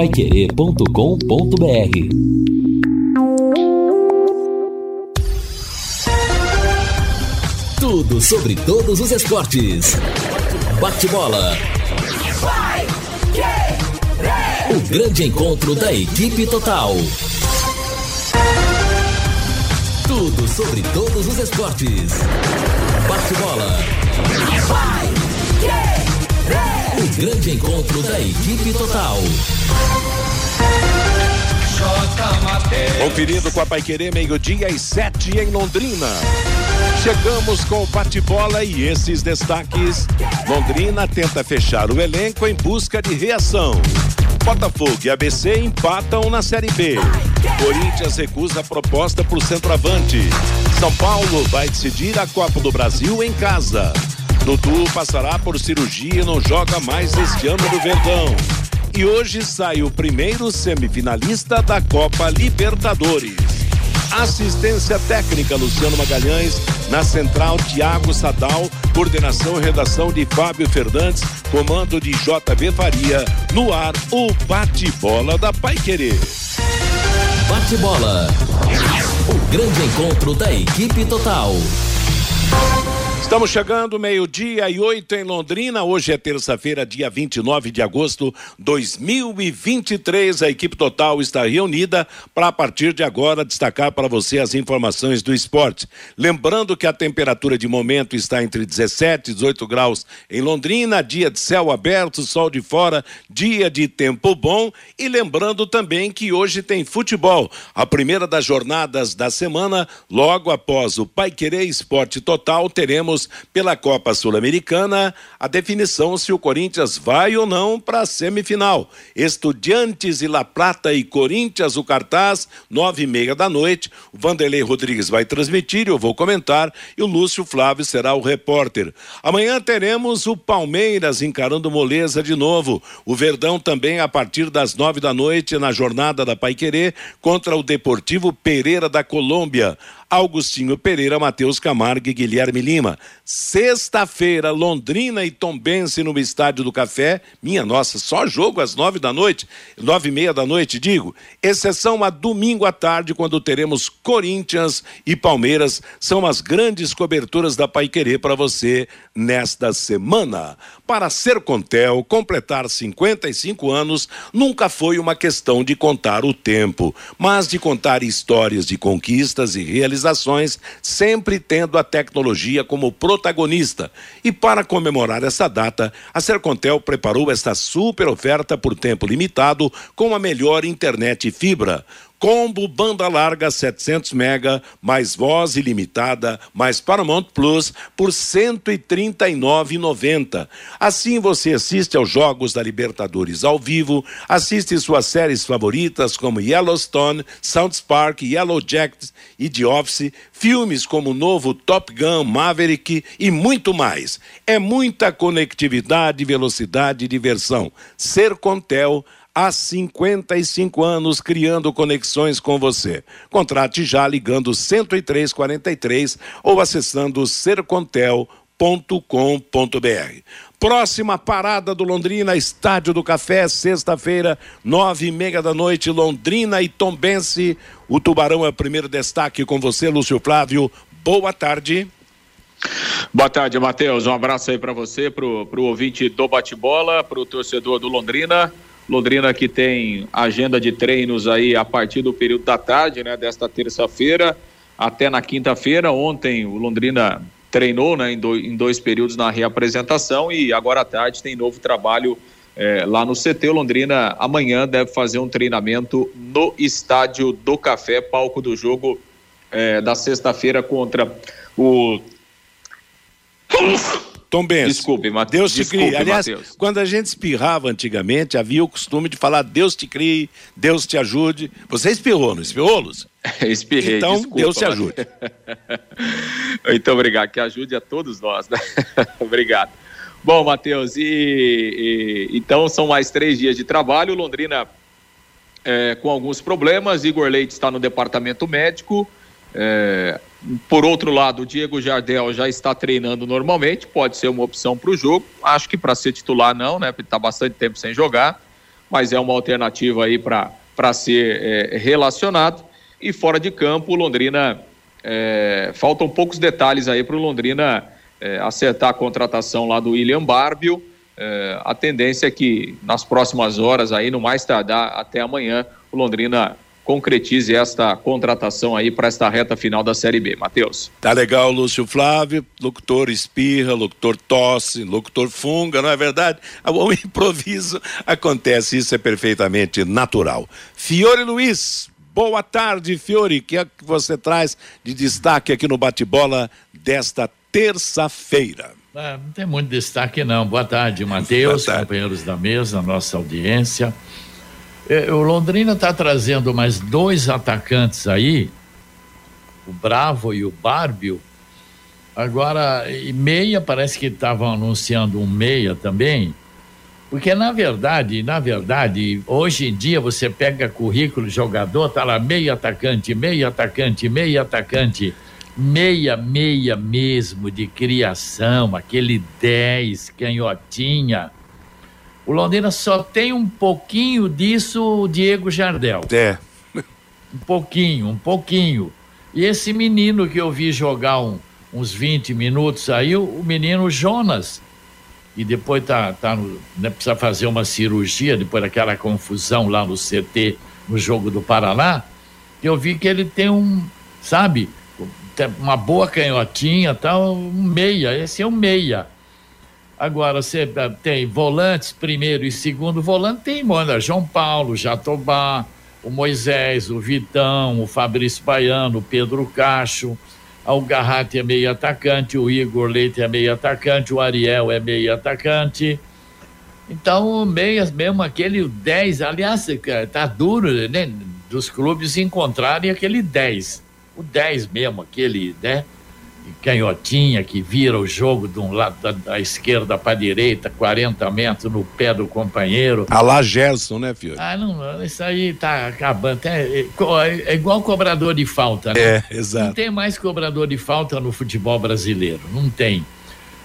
paiquerê.com.br Tudo sobre todos os esportes. Bate-bola. O grande encontro da equipe total. Tudo sobre todos os esportes. Bate-bola. O grande encontro da equipe total. Conferindo com a Paiquerê, meio-dia e sete em Londrina. Chegamos com o bate-bola e esses destaques. Londrina tenta fechar o elenco em busca de reação. Botafogo e ABC empatam na Série B. Corinthians recusa a proposta por centroavante. São Paulo vai decidir a Copa do Brasil em casa. Dudu passará por cirurgia e não joga mais este ano no Verdão. E hoje sai o primeiro semifinalista da Copa Libertadores. Assistência técnica Luciano Magalhães, na central Tiago Sadal, coordenação e redação de Fábio Fernandes, comando de JB Faria, no ar o bate-bola da Paiquerê. Bate-bola. O grande encontro da equipe total. Estamos chegando meio-dia e oito em Londrina. Hoje é terça-feira, dia 29 de agosto de 2023. A equipe total está reunida para, a partir de agora, destacar para você as informações do esporte. Lembrando que a temperatura de momento está entre 17 e 18 graus em Londrina, dia de céu aberto, sol de fora, dia de tempo bom. E lembrando também que hoje tem futebol. A primeira das jornadas da semana, logo após o Pai Querer Esporte Total, teremos pela Copa Sul-Americana a definição se o Corinthians vai ou não para a semifinal. Estudiantes e La Plata e Corinthians, o cartaz, nove e meia da noite. O Vanderlei Rodrigues vai transmitir, eu vou comentar e o Lúcio Flávio será o repórter. Amanhã teremos o Palmeiras encarando Moleza de novo. O Verdão também a partir das nove da noite na jornada da Paiquerê contra o Deportivo Pereira da Colômbia. Augustinho Pereira, Matheus Camargo e Guilherme Lima. Sexta-feira, Londrina e Tombense no Estádio do Café. Minha nossa, só jogo às nove da noite, nove e meia da noite, digo. Exceção a domingo à tarde, quando teremos Corinthians e Palmeiras. São as grandes coberturas da Paiquerê para você nesta semana. Para ser Contel, completar 55 anos nunca foi uma questão de contar o tempo, mas de contar histórias de conquistas e realizações, sempre tendo a tecnologia como protagonista. E para comemorar essa data, a Sercontel preparou esta super oferta por tempo limitado com a melhor internet fibra. Combo banda larga 700 mega, mais voz ilimitada, mais Paramount Plus por 139,90. Assim você assiste aos jogos da Libertadores ao vivo, assiste suas séries favoritas como Yellowstone, South Park, Yellow Jackets e The Office, filmes como o novo Top Gun, Maverick e muito mais. É muita conectividade, velocidade e diversão. Ser Contel há 55 anos criando conexões com você. Contrate já ligando 10343 ou acessando sercontel.com.br. Próxima parada do Londrina, Estádio do Café, sexta-feira, nove e meia da noite, Londrina e Tombense. O Tubarão é o primeiro destaque com você, Lúcio Flávio. Boa tarde. Boa tarde, Matheus. Um abraço aí para você, para o ouvinte do bate-bola, para o torcedor do Londrina. Londrina que tem agenda de treinos aí a partir do período da tarde, né, desta terça-feira até na quinta-feira. Ontem o Londrina treinou né, em, dois, em dois períodos na reapresentação e agora à tarde tem novo trabalho é, lá no CT. Londrina amanhã deve fazer um treinamento no Estádio do Café, palco do jogo é, da sexta-feira contra o Tom Benz. Desculpe, Matheus. Deus te Desculpe, crie. Aliás, Mateus. quando a gente espirrava antigamente, havia o costume de falar Deus te crie, Deus te ajude. Você espirrou, não espirrou, Lúcio? Espirrei, Então, desculpa, Deus te ajude. Muito obrigado, que ajude a todos nós, né? obrigado. Bom, Matheus, e, e- então são mais três dias de trabalho. Londrina é, com alguns problemas. Igor Leite está no departamento médico. É, por outro lado, o Diego Jardel já está treinando normalmente, pode ser uma opção para o jogo. Acho que para ser titular não, né? Porque está bastante tempo sem jogar. mas é uma alternativa aí para ser é, relacionado. E fora de campo, o Londrina. É, faltam poucos detalhes aí para o Londrina é, acertar a contratação lá do William Barbio. É, a tendência é que nas próximas horas, aí, no mais tardar até amanhã, o Londrina concretize esta contratação aí para esta reta final da Série B. Matheus. Tá legal, Lúcio Flávio, locutor espirra, locutor tosse, locutor funga, não é verdade? O improviso acontece, isso é perfeitamente natural. Fiore Luiz, boa tarde, Fiore, o que é que você traz de destaque aqui no bate-bola desta terça-feira? Ah, não tem muito destaque não. Boa tarde, Matheus, companheiros da mesa, nossa audiência. É, o Londrina está trazendo mais dois atacantes aí, o Bravo e o Bárbio. Agora, e meia, parece que estavam anunciando um meia também. Porque na verdade, na verdade, hoje em dia você pega currículo jogador, tá lá meia atacante, meia atacante, meia atacante, meia, meia mesmo de criação, aquele 10 canhotinha o Londrina só tem um pouquinho disso o Diego Jardel. É. Um pouquinho, um pouquinho. E esse menino que eu vi jogar um, uns 20 minutos aí, o, o menino Jonas, e depois tá, tá no, né, precisa fazer uma cirurgia depois daquela confusão lá no CT, no jogo do Paraná, que eu vi que ele tem um, sabe, uma boa canhotinha, tal, um meia, esse é um meia. Agora, você eh, tem volantes, primeiro e segundo volante, tem, manda João Paulo, Jatobá, o Moisés, o Vitão, o Fabrício Baiano, o Pedro Cacho, o Garratti é meio atacante, o Igor Leite é meio atacante, o Ariel é meio atacante. Então, meias mesmo, aquele 10, aliás, tá duro, né? Dos clubes encontrarem aquele 10. O 10 mesmo, aquele, né? Canhotinha que vira o jogo de um lado da, da esquerda para a direita, 40 metros no pé do companheiro. A lá Gerson, né, filho? Ah, não, isso aí tá acabando. É, é, é, igual cobrador de falta, né? É, exato. Não tem mais cobrador de falta no futebol brasileiro, não tem.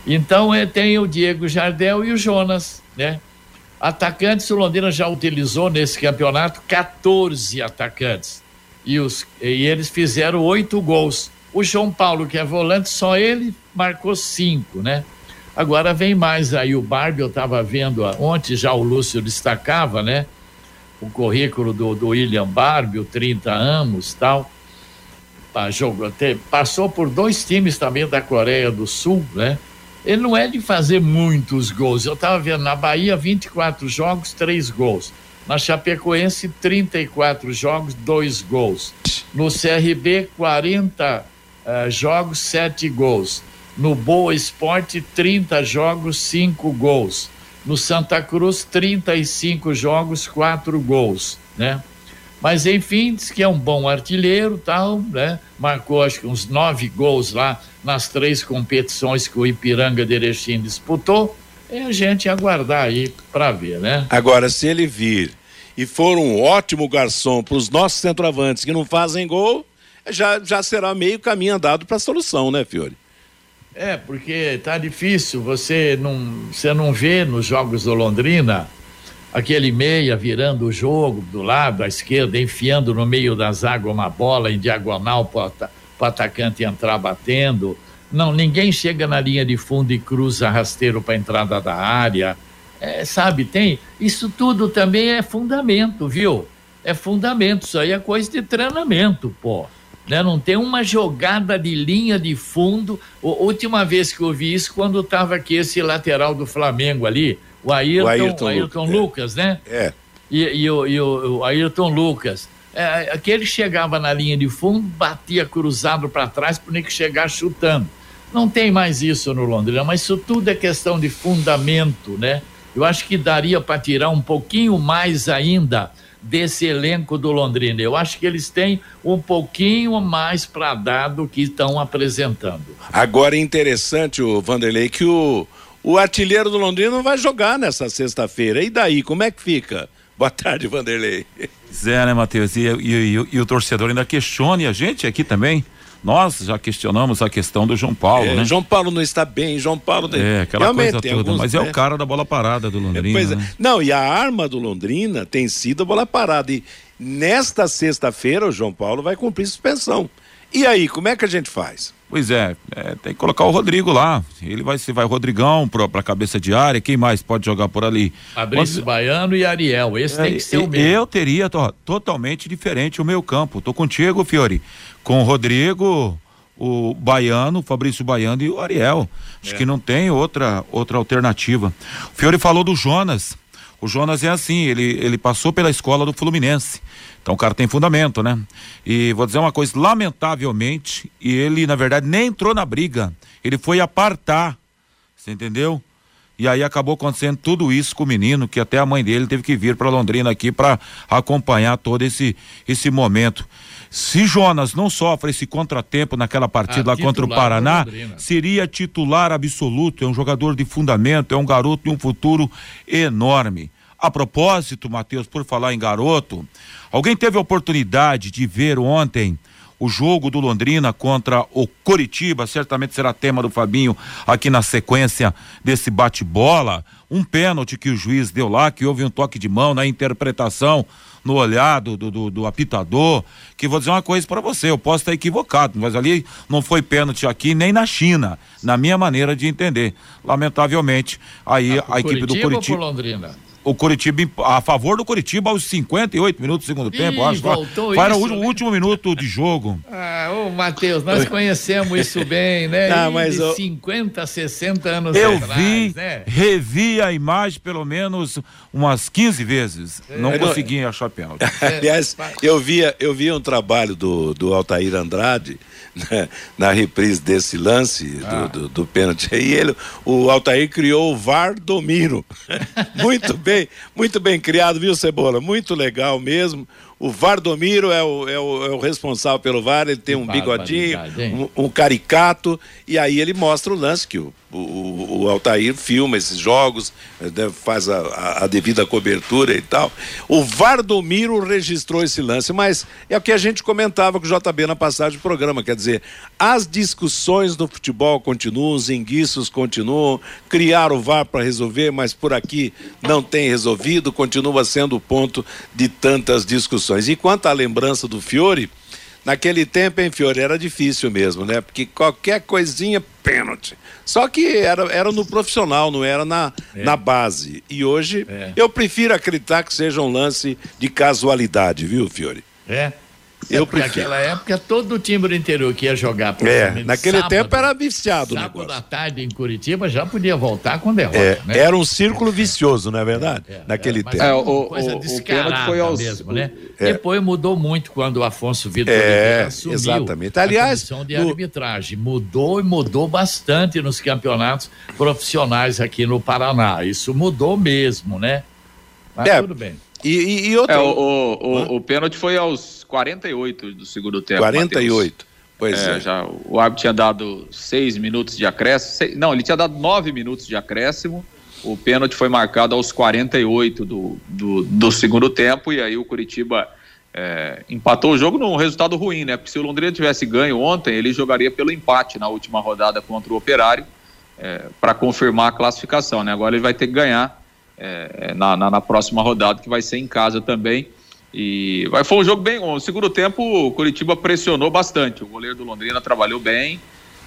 Então é, tem o Diego Jardel e o Jonas, né? Atacantes, o Londrina já utilizou nesse campeonato 14 atacantes. E, os, e eles fizeram oito gols. O João Paulo, que é volante, só ele marcou cinco, né? Agora vem mais aí o Barbie, eu estava vendo ontem, já o Lúcio destacava, né? O currículo do, do William Barbie, 30 anos tal. Jogou, passou por dois times também da Coreia do Sul, né? Ele não é de fazer muitos gols. Eu estava vendo na Bahia 24 jogos, três gols. Na Chapecoense, 34 jogos, dois gols. No CRB, 40 uh, jogos, sete gols. No Boa Esporte, 30 jogos, cinco gols. No Santa Cruz, 35 jogos, quatro gols, né? Mas enfim, diz que é um bom artilheiro, tal, né? Marcou acho que uns nove gols lá nas três competições que o Ipiranga de Erechim disputou. É a gente aguardar aí para ver, né? Agora, se ele vir e for um ótimo garçom para os nossos centroavantes que não fazem gol, já, já será meio caminho andado para a solução, né, Fiore? É, porque tá difícil, você não, você não vê nos jogos do Londrina aquele meia virando o jogo do lado à esquerda, enfiando no meio da zaga uma bola em diagonal para o atacante entrar batendo. Não, ninguém chega na linha de fundo e cruza rasteiro para a entrada da área. É, sabe, tem. Isso tudo também é fundamento, viu? É fundamento. Isso aí é coisa de treinamento, pô né? Não tem uma jogada de linha de fundo. A última vez que eu vi isso, quando estava aqui esse lateral do Flamengo ali, o Ayrton, o Ayrton, Ayrton Lucas, é. né? É. E, e, o, e o, o Ayrton Lucas. É, aquele chegava na linha de fundo, batia cruzado para trás para que chegar chutando. Não tem mais isso no Londrina, mas isso tudo é questão de fundamento, né? Eu acho que daria para tirar um pouquinho mais ainda desse elenco do Londrina. Eu acho que eles têm um pouquinho mais para dar do que estão apresentando. Agora é interessante, o Vanderlei, que o, o artilheiro do Londrina não vai jogar nessa sexta-feira. E daí, como é que fica? Boa tarde, Vanderlei. Zé, né, Matheus? E, e, e, e, o torcedor ainda questione a gente aqui também. Nós já questionamos a questão do João Paulo, é, né? João Paulo não está bem, João Paulo. É, aquela Realmente, coisa toda, alguns, mas é né? o cara da bola parada do Londrina. É, né? Não, e a arma do Londrina tem sido a bola parada. E nesta sexta-feira o João Paulo vai cumprir suspensão. E aí, como é que a gente faz? Pois é, é, tem que colocar o Rodrigo lá. Ele vai se vai Rodrigão para cabeça de área. Quem mais pode jogar por ali? Fabrício Baiano e Ariel. Esse é, tem que ser o mesmo. Eu teria totalmente diferente o meu campo. Tô contigo, Fiore. Com o Rodrigo, o Baiano, o Fabrício Baiano e o Ariel. Acho é. que não tem outra outra alternativa. O Fiore falou do Jonas. O Jonas é assim, ele, ele passou pela escola do Fluminense. Então o cara tem fundamento, né? E vou dizer uma coisa, lamentavelmente, e ele, na verdade, nem entrou na briga. Ele foi apartar. Você entendeu? E aí acabou acontecendo tudo isso com o menino, que até a mãe dele teve que vir para Londrina aqui para acompanhar todo esse esse momento. Se Jonas não sofre esse contratempo naquela partida ah, lá contra o Paraná, seria titular absoluto, é um jogador de fundamento, é um garoto de um futuro enorme. A propósito, Matheus, por falar em garoto, alguém teve a oportunidade de ver ontem o jogo do Londrina contra o Coritiba, certamente será tema do Fabinho aqui na sequência desse bate-bola. Um pênalti que o juiz deu lá, que houve um toque de mão na interpretação, no olhar do, do, do apitador. Que vou dizer uma coisa para você, eu posso estar equivocado, mas ali não foi pênalti aqui nem na China, na minha maneira de entender. Lamentavelmente, aí ah, a equipe Curitiba do Curitiba. Ou Londrina? O Curitiba a favor do Curitiba aos 58 minutos do segundo Ih, tempo, acho. Voltou Foi o né? último minuto de jogo. Ah, ô Matheus, nós conhecemos isso bem, né? Não, mas de 50, 60 anos eu atrás, vi, né? revi a imagem pelo menos umas 15 vezes. É, não consegui não... achar pênalti. Aliás, eu via, eu via um trabalho do, do Altair Andrade né, na reprise desse lance ah. do, do, do, pênalti. E ele, o Altair criou o VAR Domiro. muito bem, muito bem criado, viu, Cebola? Muito legal mesmo. O Vardomiro é o, é o, é o responsável pelo VAR, ele tem um bigodinho, um, um, caricato, e aí ele mostra o lance que o, o, o Altair filma esses jogos, né, faz a, a, a, devida cobertura e tal. O Vardomiro registrou esse lance, mas é o que a gente comentava com o JB na passagem do programa, quer dizer, as discussões do futebol continuam, os enguiços continuam, criar o VAR para resolver, mas por aqui não tem resolvido, continua sendo o ponto de tantas discussões discussões. E quanto à lembrança do Fiore, naquele tempo, em Fiore, era difícil mesmo, né? Porque qualquer coisinha, pênalti. Só que era, era no profissional, não era na, é. na base. E hoje, é. eu prefiro acreditar que seja um lance de casualidade, viu, Fiore? É. Eu é prefiro. Naquela época, todo o time do interior que ia jogar. É, naquele sábado, tempo era viciado. Sábado da tarde em Curitiba já podia voltar com derrota. É, né? Era um círculo vicioso, não é verdade? É, naquele tempo. É, o, coisa o, descarada o foi aos... mesmo, né? É. Depois mudou muito quando o Afonso Vitor é, assumiu exatamente. Aliás, a comissão de arbitragem. Mudou e mudou bastante nos campeonatos profissionais aqui no Paraná. Isso mudou mesmo, né? Mas é, tudo bem. E, e, e outro... É, o, o, o, pênalti foi aos 48 do segundo tempo. 48. Mateus. Pois é, é. Já, o árbitro tinha dado seis minutos de acréscimo. Seis, não, ele tinha dado nove minutos de acréscimo. O pênalti foi marcado aos 48 do, do, do segundo tempo. E aí o Curitiba é, empatou o jogo num resultado ruim, né? Porque se o Londrina tivesse ganho ontem, ele jogaria pelo empate na última rodada contra o Operário é, para confirmar a classificação, né? Agora ele vai ter que ganhar é, na, na, na, próxima rodada, que vai ser em casa também. E foi um jogo bem. O segundo tempo, o Curitiba pressionou bastante. O goleiro do Londrina trabalhou bem.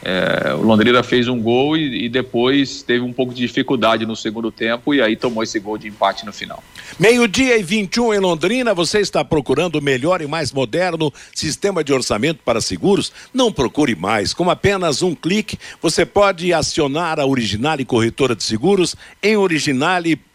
É, o Londrina fez um gol e, e, depois teve um pouco de dificuldade no segundo tempo e aí tomou esse gol de empate no final. Meio-dia e 21 em Londrina, você está procurando o melhor e mais moderno sistema de orçamento para seguros? Não procure mais. Com apenas um clique, você pode acionar a Originale Corretora de Seguros em originale.com.br,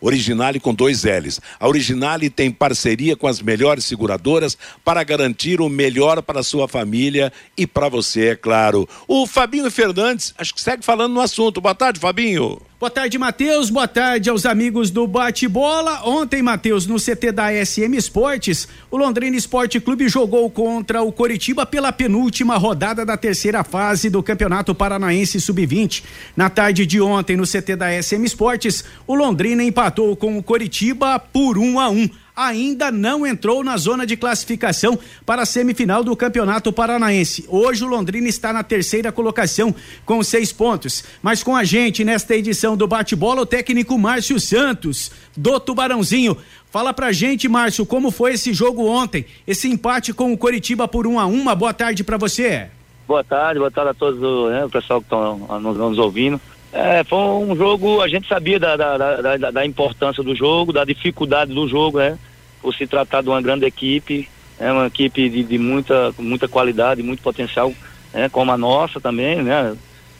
Originale com dois L's. A Originale tem parceria com as melhores seguradoras para garantir o melhor para sua família e para você, é claro. O Fabinho Fernandes, acho que segue falando no assunto. Boa tarde, Fabinho. Boa tarde, Matheus. Boa tarde aos amigos do Bate-Bola. Ontem, Matheus, no CT da SM Esportes, o Londrina Esporte Clube jogou contra o Coritiba pela penúltima rodada da terceira fase do Campeonato Paranaense Sub-20. Na tarde de ontem, no CT da SM Esportes, o Londrina empatou com o Coritiba por 1 um a 1. Um. Ainda não entrou na zona de classificação para a semifinal do Campeonato Paranaense. Hoje o Londrina está na terceira colocação com seis pontos. Mas com a gente nesta edição do Bate-Bola, o técnico Márcio Santos, do Tubarãozinho. Fala pra gente, Márcio, como foi esse jogo ontem? Esse empate com o Coritiba por um a uma. Boa tarde para você. Boa tarde, boa tarde a todos né, o pessoal que estão nos, nos, ouvindo. É, foi um jogo, a gente sabia da, da, da, da, importância do jogo, da dificuldade do jogo, né? Por se tratar de uma grande equipe, é uma equipe de, de muita, muita qualidade, muito potencial, né, como a nossa também, né?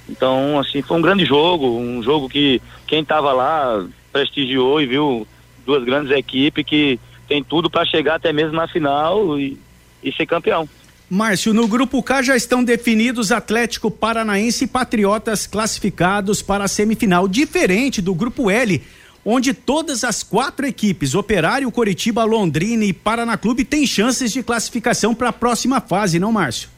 Então, assim, foi um grande jogo, um jogo que quem estava lá prestigiou e viu duas grandes equipes que tem tudo para chegar até mesmo na final e, e ser campeão. Márcio, no grupo K já estão definidos Atlético Paranaense e Patriotas classificados para a semifinal, diferente do grupo L, onde todas as quatro equipes, Operário, Coritiba, Londrina e Paraná Clube, têm chances de classificação para a próxima fase, não, Márcio?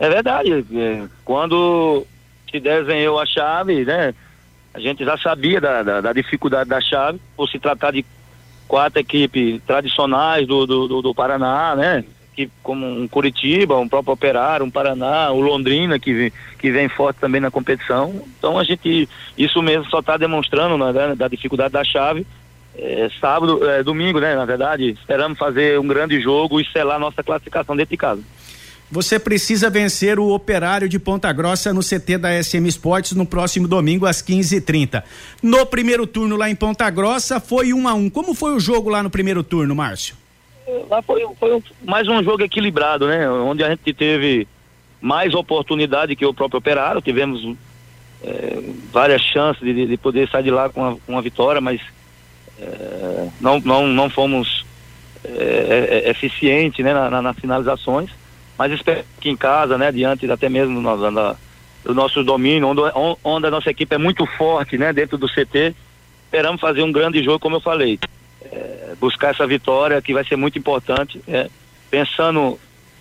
É verdade. É, quando se desenhou a chave, né? A gente já sabia da, da, da dificuldade da chave, por se tratar de quatro equipes tradicionais do, do, do Paraná, né? Como um Curitiba, um próprio Operário, um Paraná, o Londrina, que que vem forte também na competição. Então a gente, isso mesmo só está demonstrando né, da dificuldade da chave. É, sábado, é, domingo, né? Na verdade, esperamos fazer um grande jogo e selar nossa classificação dentro de casa. Você precisa vencer o Operário de Ponta Grossa no CT da SM Esportes no próximo domingo às 15h30. No primeiro turno lá em Ponta Grossa foi um a um. Como foi o jogo lá no primeiro turno, Márcio? Lá foi, foi mais um jogo equilibrado, né? Onde a gente teve mais oportunidade que o próprio Operário. Tivemos é, várias chances de, de, poder sair de lá com uma, com uma vitória, mas é, não, não, não fomos é, é eficientes né, na, na, nas finalizações mas espero que em casa, né, diante até mesmo do, do nosso domínio, onde, onde a nossa equipe é muito forte, né, dentro do CT, esperamos fazer um grande jogo, como eu falei. É, buscar essa vitória que vai ser muito importante, é, pensando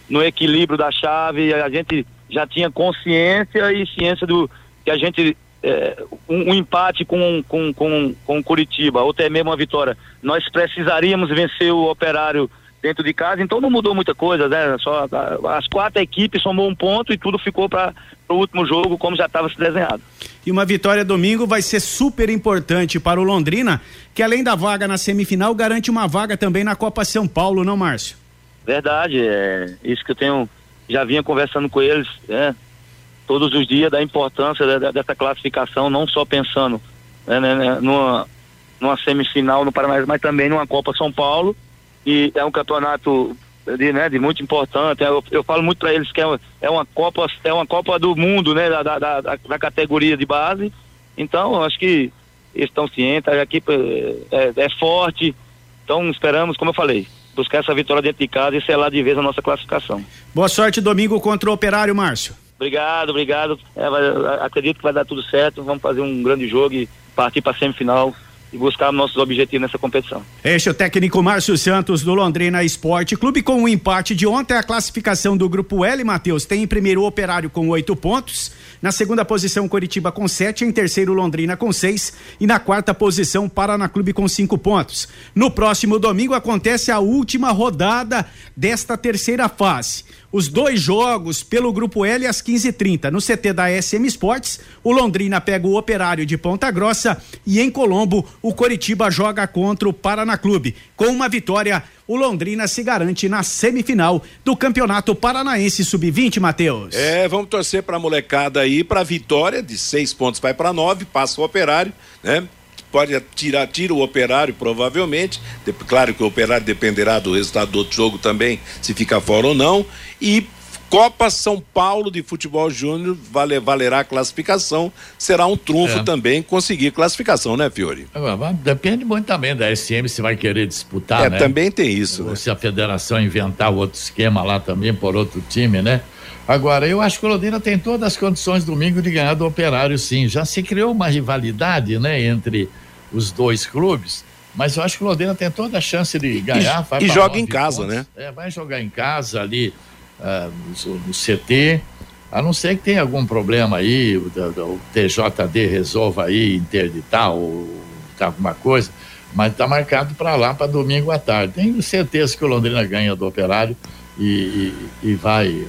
no equilíbrio da chave, a gente já tinha consciência e ciência do que a gente é, um, um, empate com, com, com, com Curitiba, ou até mesmo uma vitória, nós precisaríamos vencer o operário dentro de casa, então não mudou muita coisa, né? Só as quatro equipes somou um ponto e tudo ficou para o último jogo como já estava se desenhado. E uma vitória domingo vai ser super importante para o Londrina, que além da vaga na semifinal garante uma vaga também na Copa São Paulo, não, Márcio? Verdade, é isso que eu tenho já vinha conversando com eles, né? Todos os dias da importância dessa classificação, não só pensando né, né, né, numa, numa semifinal no Paraná, mas também numa Copa São Paulo e é um campeonato de, né, de muito importante. Eu, eu falo muito para eles que é, é uma Copa, é uma Copa do mundo, né, da, da, da, da categoria de base. Então, acho que eles estão cientes, a equipe é, é, forte. Então, esperamos, como eu falei, buscar essa vitória dentro de casa e selar de vez a nossa classificação. Boa sorte domingo contra o Operário, Márcio. Obrigado, obrigado. É, vai, acredito que vai dar tudo certo. Vamos fazer um grande jogo e partir para a semifinal e buscar nossos objetivos nessa competição. Este é o técnico Márcio Santos do Londrina Esporte Clube. Com o um empate de ontem a classificação do grupo L, Matheus, tem em primeiro o Operário com oito pontos, na segunda posição Coritiba com sete, em terceiro Londrina com seis. E na quarta posição Paraná Clube com cinco pontos. No próximo domingo acontece a última rodada desta terceira fase os dois jogos pelo grupo L às 15:30 no CT da SM Sports. O Londrina pega o Operário de Ponta Grossa e em Colombo o Coritiba joga contra o Paraná Clube. Com uma vitória, o Londrina se garante na semifinal do Campeonato Paranaense Sub-20, Matheus. É, vamos torcer para a molecada aí para vitória de seis pontos vai para nove, passa o Operário, né? Pode tirar, tira o operário, provavelmente. Claro que o operário dependerá do resultado do outro jogo também, se ficar fora ou não. E Copa São Paulo de Futebol Júnior vale, valerá a classificação. Será um trunfo é. também conseguir classificação, né, Fiore? Depende muito também da SM se vai querer disputar. É, né? também tem isso. Ou né? se a federação inventar outro esquema lá também por outro time, né? Agora, eu acho que o Londrina tem todas as condições domingo de ganhar do Operário, sim. Já se criou uma rivalidade, né, entre os dois clubes, mas eu acho que o Londrina tem toda a chance de ganhar. E, e joga em casa, pontos. né? É, vai jogar em casa ali uh, no, CT, a não ser que tenha algum problema aí, o, o TJD resolva aí interditar ou alguma coisa. Mas está marcado para lá, para domingo à tarde. Tenho certeza que o Londrina ganha do Operário e, e, e vai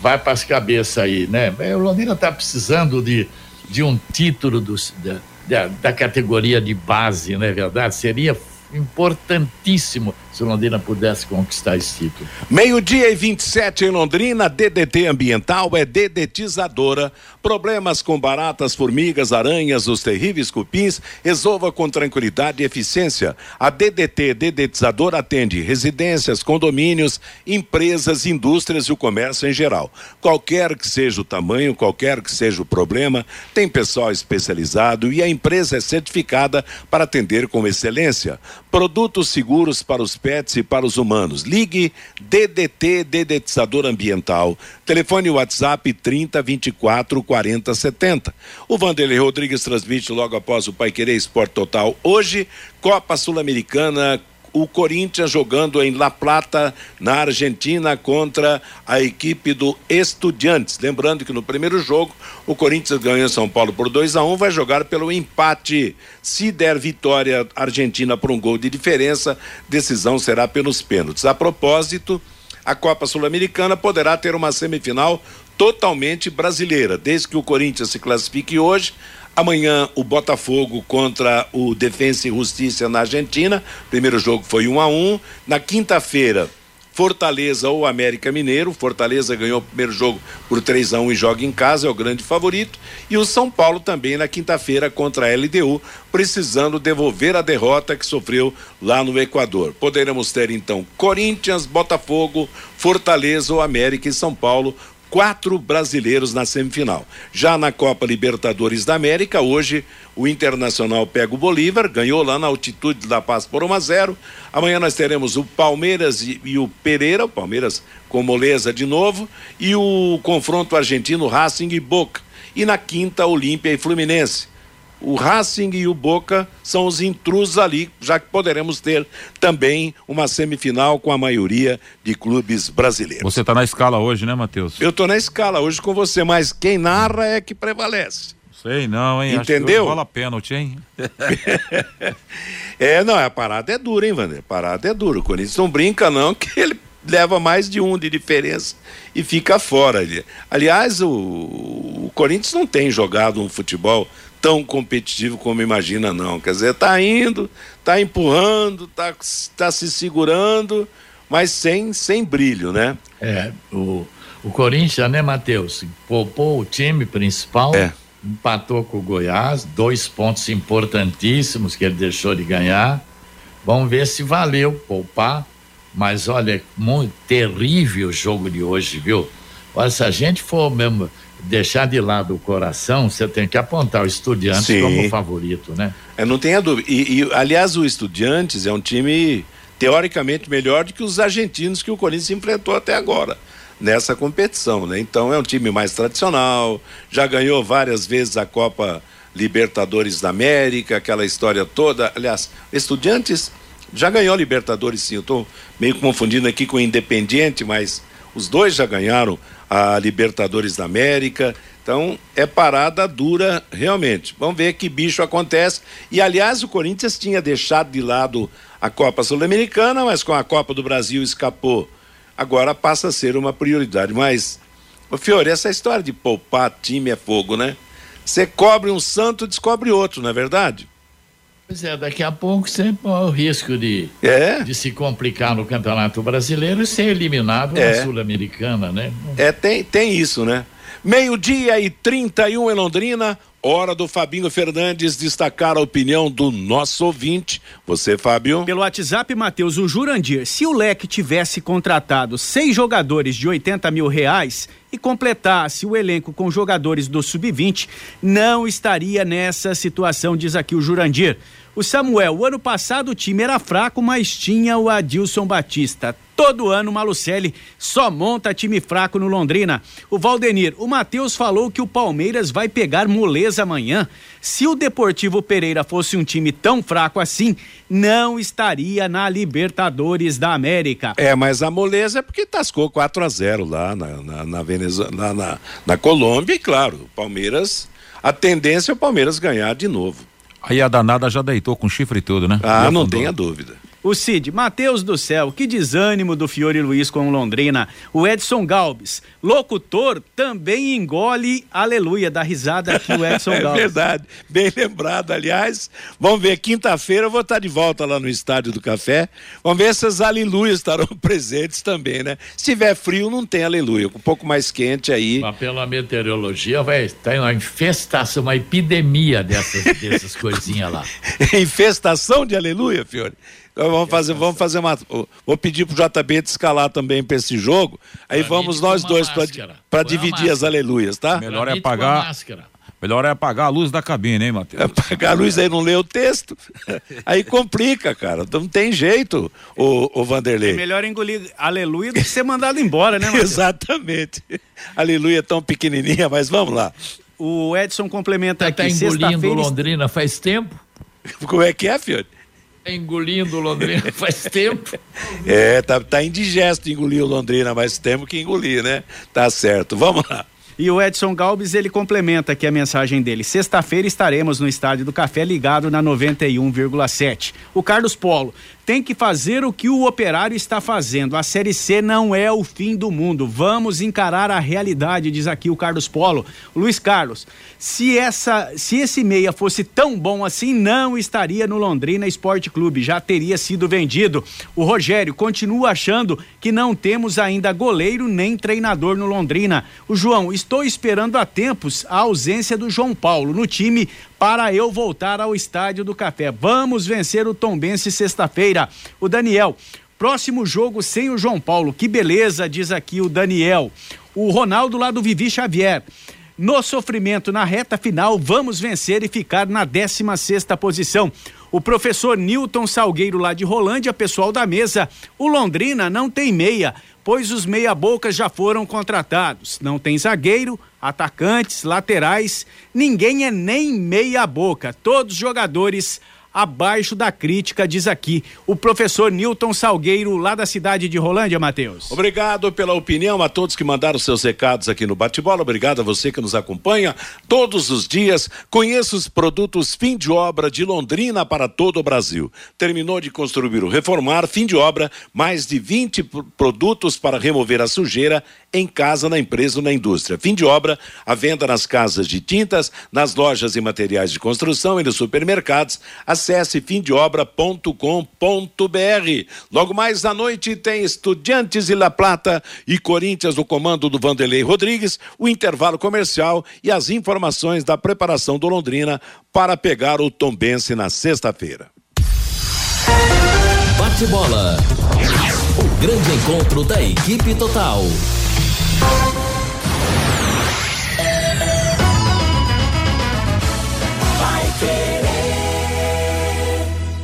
vai para as cabeças aí, né? O Londrina está precisando de, de um título da, da, da, categoria de base, não é verdade? Seria importantíssimo se Londrina pudesse conquistar esse título. Meio-dia e 27 em Londrina, DDT Ambiental é dedetizadora. Problemas com baratas, formigas, aranhas, os terríveis cupins, resolva com tranquilidade e eficiência. A DDT Dedetizadora atende residências, condomínios, empresas, indústrias e o comércio em geral. Qualquer que seja o tamanho, qualquer que seja o problema, tem pessoal especializado e a empresa é certificada para atender com excelência. Produtos seguros para os pets e para os humanos. Ligue DDT Dedetizador Ambiental. Telefone WhatsApp 30 24 40 70. O Vanderlei Rodrigues transmite logo após o Pai Querer Esporte Total. Hoje, Copa Sul-Americana o Corinthians jogando em La Plata, na Argentina, contra a equipe do Estudiantes. Lembrando que no primeiro jogo o Corinthians ganhou São Paulo por 2 a 1 um, vai jogar pelo empate. Se der vitória Argentina por um gol de diferença, decisão será pelos pênaltis. A propósito, a Copa Sul-Americana poderá ter uma semifinal totalmente brasileira, desde que o Corinthians se classifique hoje Amanhã o Botafogo contra o Defensa e Justiça na Argentina. Primeiro jogo foi um a um. Na quinta-feira, Fortaleza ou América Mineiro. Fortaleza ganhou o primeiro jogo por 3 a 1 e joga em casa, é o grande favorito. E o São Paulo também na quinta-feira contra a LDU, precisando devolver a derrota que sofreu lá no Equador. Poderemos ter então Corinthians, Botafogo, Fortaleza ou América e São Paulo quatro brasileiros na semifinal. Já na Copa Libertadores da América, hoje o Internacional pega o Bolívar, ganhou lá na altitude da Paz por 1 a 0. Amanhã nós teremos o Palmeiras e, e o Pereira, o Palmeiras com moleza de novo, e o confronto argentino Racing e Boca. E na quinta, Olímpia e Fluminense o Racing e o Boca são os intrusos ali, já que poderemos ter também uma semifinal com a maioria de clubes brasileiros. Você está na escala hoje, né, Matheus? Eu estou na escala hoje com você, mas quem narra é que prevalece. Sei não, hein? Entendeu? Rola pênalti, hein? é, não, a parada é dura, hein, Wander? A parada é dura. O Corinthians não brinca, não, que ele leva mais de um de diferença e fica fora. Aliás, o, o Corinthians não tem jogado um futebol tão competitivo como imagina, não. Quer dizer, tá indo, tá empurrando, tá, tá se segurando, mas sem, sem brilho, né? É, o, o Corinthians, né, Matheus? Poupou o time principal, é. empatou com o Goiás, dois pontos importantíssimos que ele deixou de ganhar. Vamos ver se valeu poupar. Mas olha, muito terrível o jogo de hoje, viu? Olha, se a gente for mesmo deixar de lado o coração, você tem que apontar o Estudiantes Sim. como favorito, né? É, não tenha dúvida. E, e, aliás, o Estudiantes é um time teoricamente melhor do que os argentinos que o Corinthians enfrentou até agora nessa competição, né? Então é um time mais tradicional, já ganhou várias vezes a Copa Libertadores da América, aquela história toda. Aliás, Estudiantes já ganhou a Libertadores sim, eu estou meio confundindo aqui com o Independiente, mas os dois já ganharam a Libertadores da América. Então é parada dura realmente. Vamos ver que bicho acontece. E aliás, o Corinthians tinha deixado de lado a Copa Sul-Americana, mas com a Copa do Brasil escapou. Agora passa a ser uma prioridade. Mas, Fiore, essa história de poupar time é fogo, né? Você cobre um santo, descobre outro, não é verdade? Pois é, daqui a pouco sempre há o risco de, é? de se complicar no Campeonato Brasileiro e ser eliminado é. na Sul-Americana, né? É, tem, tem isso, né? Meio-dia e 31 em Londrina. Hora do Fabinho Fernandes destacar a opinião do nosso ouvinte. Você, Fábio? Pelo WhatsApp, Matheus, o Jurandir. Se o Leque tivesse contratado seis jogadores de 80 mil reais e completasse o elenco com jogadores do Sub-20, não estaria nessa situação, diz aqui o Jurandir. O Samuel, o ano passado o time era fraco, mas tinha o Adilson Batista. Todo ano o Malucelli só monta time fraco no Londrina. O Valdenir, o Matheus falou que o Palmeiras vai pegar moleza amanhã. Se o Deportivo Pereira fosse um time tão fraco assim, não estaria na Libertadores da América. É, mas a moleza é porque tascou 4 a 0 lá na, na, na Venezuela, na, na, na Colômbia, e claro, o Palmeiras, a tendência é o Palmeiras ganhar de novo. Aí a danada já deitou com chifre e tudo, né? Ah, não tenha dúvida. O Cid, Matheus do céu, que desânimo do Fiore Luiz com Londrina. O Edson Galbes, locutor, também engole aleluia, da risada aqui o Edson é Galbes. É verdade, bem lembrado, aliás. Vamos ver, quinta-feira eu vou estar de volta lá no Estádio do Café. Vamos ver se as aleluias estarão presentes também, né? Se tiver frio, não tem aleluia. Um pouco mais quente aí. Mas pela meteorologia vai estar uma infestação, uma epidemia dessas, dessas coisinhas lá. infestação de aleluia, Fiore? Vamos fazer, vamos fazer uma. Vou pedir pro JB te escalar também para esse jogo. Aí pra vamos nós dois para dividir as aleluias, tá? Melhor é apagar. Melhor é apagar a luz da cabine, hein, Matheus? Apagar a luz aí não lê o texto. Aí complica, cara. Não tem jeito, o, o Vanderlei. É melhor engolir aleluia do que ser mandado embora, né, Matheus? Exatamente. Aleluia é tão pequenininha, mas vamos lá. O Edson complementa tá, aqui. Tá engolindo Londrina faz tempo? Como é que é, Fiore? Engolindo o Londrina faz tempo. É, tá, tá indigesto engolir o Londrina, mas temos que engolir, né? Tá certo. Vamos lá. E o Edson Galbes, ele complementa aqui a mensagem dele. Sexta-feira estaremos no Estádio do Café ligado na 91,7. O Carlos Polo, tem que fazer o que o operário está fazendo. A Série C não é o fim do mundo. Vamos encarar a realidade, diz aqui o Carlos Polo. Luiz Carlos, se, essa, se esse meia fosse tão bom assim, não estaria no Londrina Esporte Clube, já teria sido vendido. O Rogério continua achando que não temos ainda goleiro nem treinador no Londrina. O João, estou esperando há tempos a ausência do João Paulo no time para eu voltar ao estádio do Café. Vamos vencer o Tombense sexta-feira. O Daniel, próximo jogo sem o João Paulo. Que beleza, diz aqui o Daniel. O Ronaldo lá do Vivi Xavier. No sofrimento na reta final, vamos vencer e ficar na 16 sexta posição. O professor Newton Salgueiro lá de Rolândia, pessoal da mesa. O Londrina não tem meia pois os meia-bocas já foram contratados. Não tem zagueiro, atacantes, laterais, ninguém é nem meia-boca. Todos jogadores abaixo da crítica, diz aqui o professor Newton Salgueiro, lá da cidade de Rolândia, Matheus. Obrigado pela opinião a todos que mandaram seus recados aqui no bate-bola. Obrigado a você que nos acompanha todos os dias. Conheça os produtos fim de obra de Londrina para todo o Brasil. Terminou de construir ou reformar, fim de obra, mais de 20 produtos para remover a sujeira em casa, na empresa ou na indústria. Fim de obra, a venda nas casas de tintas, nas lojas e materiais de construção e nos supermercados. Acesse fimdeobra.com.br. Logo mais à noite tem Estudiantes e La Plata e Corinthians no comando do Vanderlei Rodrigues, o intervalo comercial e as informações da preparação do Londrina para pegar o Tombense na sexta-feira. Bate bola. O grande encontro da equipe total.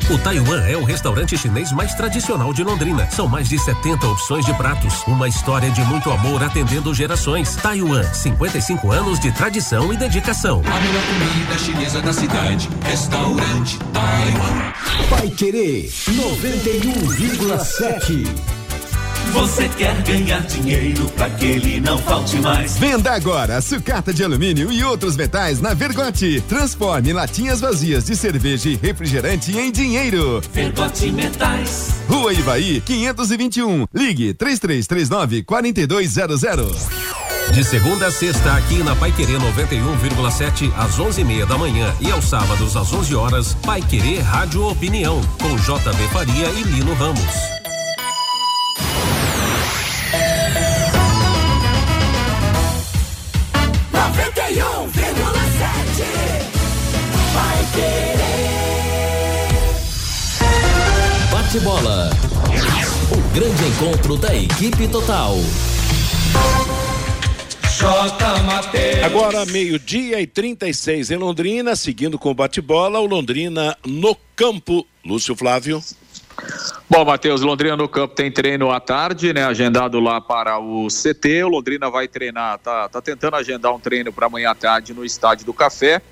O Taiwan é o restaurante chinês mais tradicional de Londrina. São mais de 70 opções de pratos. Uma história de muito amor atendendo gerações. Taiwan, 55 anos de tradição e dedicação. A melhor comida chinesa da cidade. Restaurante Taiwan. Vai querer 91,7. Você quer ganhar dinheiro para que ele não falte mais? Venda agora sucata de alumínio e outros metais na Vergote. Transforme latinhas vazias de cerveja e refrigerante em dinheiro. Vergote Metais. Rua Ivaí, 521. Ligue 3339 4200. De segunda a sexta, aqui na Pai Querer 91,7 às 11:30 da manhã e aos sábados às 11 horas, Pai Querer Rádio Opinião com JB Faria e Lino Ramos. Bate bola. O grande encontro da equipe total. Agora, meio-dia e 36 em Londrina, seguindo com o bate-bola, o Londrina no campo. Lúcio Flávio. Bom, Matheus, Londrina no campo tem treino à tarde, né? Agendado lá para o CT. O Londrina vai treinar, tá, tá tentando agendar um treino para amanhã à tarde no Estádio do Café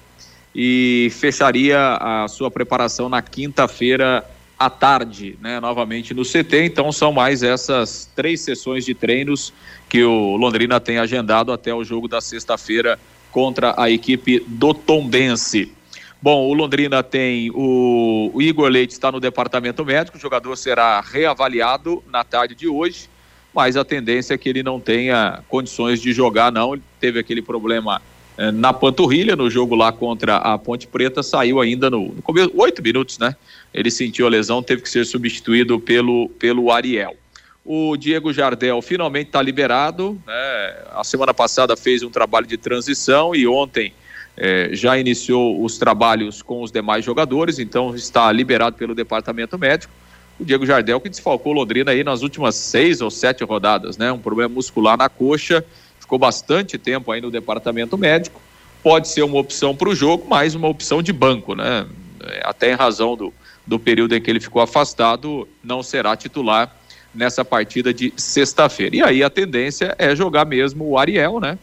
e fecharia a sua preparação na quinta-feira à tarde, né, novamente no CT. Então são mais essas três sessões de treinos que o Londrina tem agendado até o jogo da sexta-feira contra a equipe do Tombense. Bom, o Londrina tem o, o Igor Leite está no departamento médico, o jogador será reavaliado na tarde de hoje, mas a tendência é que ele não tenha condições de jogar, não. Ele teve aquele problema na panturrilha no jogo lá contra a Ponte Preta, saiu ainda no, no começo, oito minutos, né? Ele sentiu a lesão, teve que ser substituído pelo, pelo Ariel. O Diego Jardel finalmente está liberado. Né? A semana passada fez um trabalho de transição e ontem eh, já iniciou os trabalhos com os demais jogadores, então está liberado pelo departamento médico. O Diego Jardel que desfalcou Londrina aí nas últimas seis ou sete rodadas, né? Um problema muscular na coxa, ficou bastante tempo aí no departamento médico. Pode ser uma opção para o jogo, mas uma opção de banco, né? É, até em razão do, do período em que ele ficou afastado, não será titular nessa partida de sexta-feira. E aí a tendência é jogar mesmo o Ariel, né?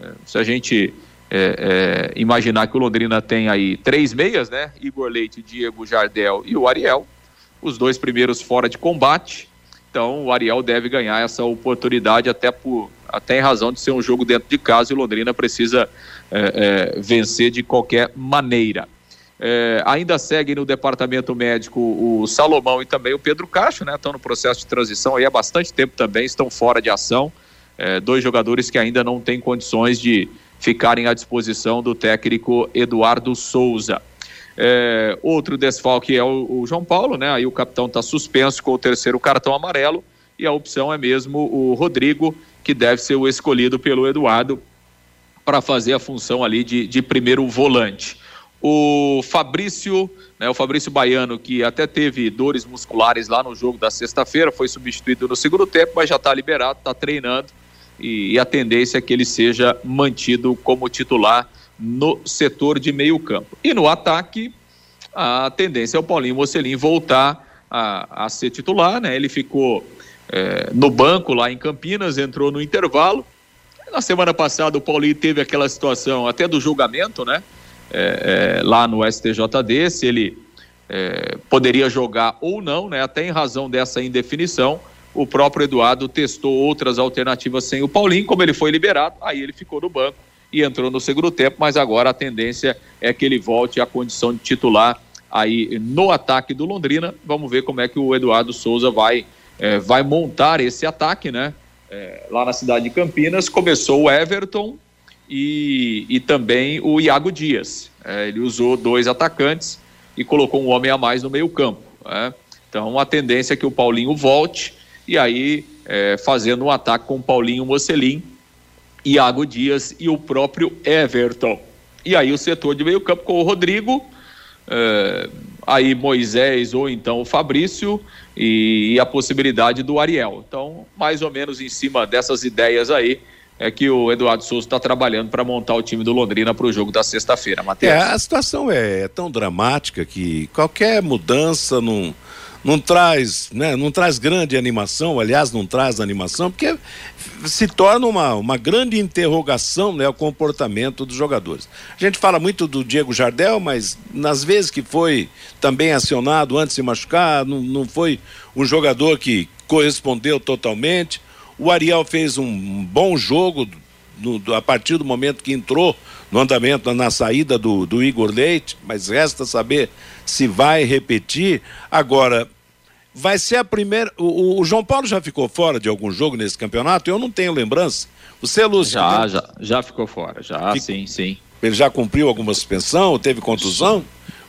É, se a gente é, é, imaginar que o Londrina tem aí três meias, né? Igor Leite, Diego Jardel e o Ariel, os dois primeiros fora de combate. Então o Ariel deve ganhar essa oportunidade até por até em razão de ser um jogo dentro de casa e o Londrina precisa é, é, vencer de qualquer maneira. É, ainda seguem no departamento médico o Salomão e também o Pedro Cacho, né? Estão no processo de transição aí há bastante tempo também, estão fora de ação. É, dois jogadores que ainda não têm condições de ficarem à disposição do técnico Eduardo Souza. É, outro desfalque é o, o, João Paulo, né? Aí o capitão está suspenso com o terceiro cartão amarelo e a opção é mesmo o Rodrigo, que deve ser o escolhido pelo Eduardo para fazer a função ali de, de primeiro volante. O Fabrício, né, o Fabrício Baiano, que até teve dores musculares lá no jogo da sexta-feira, foi substituído no segundo tempo, mas já está liberado, está treinando e, e, a tendência é que ele seja mantido como titular no setor de meio campo. E no ataque, a tendência é o Paulinho Mocelin voltar a, a ser titular, né? Ele ficou é, no banco lá em Campinas, entrou no intervalo. Na semana passada o Paulinho teve aquela situação até do julgamento, né? é, é, lá no STJD, se ele é, poderia jogar ou não, né? Até em razão dessa indefinição, o próprio Eduardo testou outras alternativas sem o Paulinho, como ele foi liberado, aí ele ficou no banco e entrou no segundo tempo, mas agora a tendência é que ele volte à condição de titular aí no ataque do Londrina. Vamos ver como é que o Eduardo Souza vai, é, vai montar esse ataque, né? É, lá na cidade de Campinas, começou o Everton, e, e também o Iago Dias. É, ele usou dois atacantes e colocou um homem a mais no meio-campo. Né? Então a tendência é que o Paulinho volte e aí é, fazendo um ataque com o Paulinho Mocelin, Iago Dias e o próprio Everton. E aí o setor de meio-campo com o Rodrigo, é, aí Moisés ou então o Fabrício e, a possibilidade do Ariel. Então, mais ou menos em cima dessas ideias aí, é que o Eduardo Souza está trabalhando para montar o time do Londrina para o jogo da sexta-feira, Matheus. É, a situação é tão dramática que qualquer mudança não, não traz, né, não traz grande animação, aliás, não traz animação, porque se torna uma, uma grande interrogação, né, o comportamento dos jogadores. A gente fala muito do Diego Jardel, mas nas vezes que foi também acionado antes de se machucar, não, não foi um jogador que correspondeu totalmente. O Ariel fez um bom jogo no, a partir do momento que entrou no andamento, na saída do, do Igor Leite, mas resta saber se vai repetir. Agora, vai ser a primeira. O, o, João Paulo já ficou fora de algum jogo nesse campeonato? Eu não tenho lembrança. Você, Lúcio? Já, já, já ficou fora, já, sim, sim. Ele já cumpriu alguma suspensão? Teve contusão?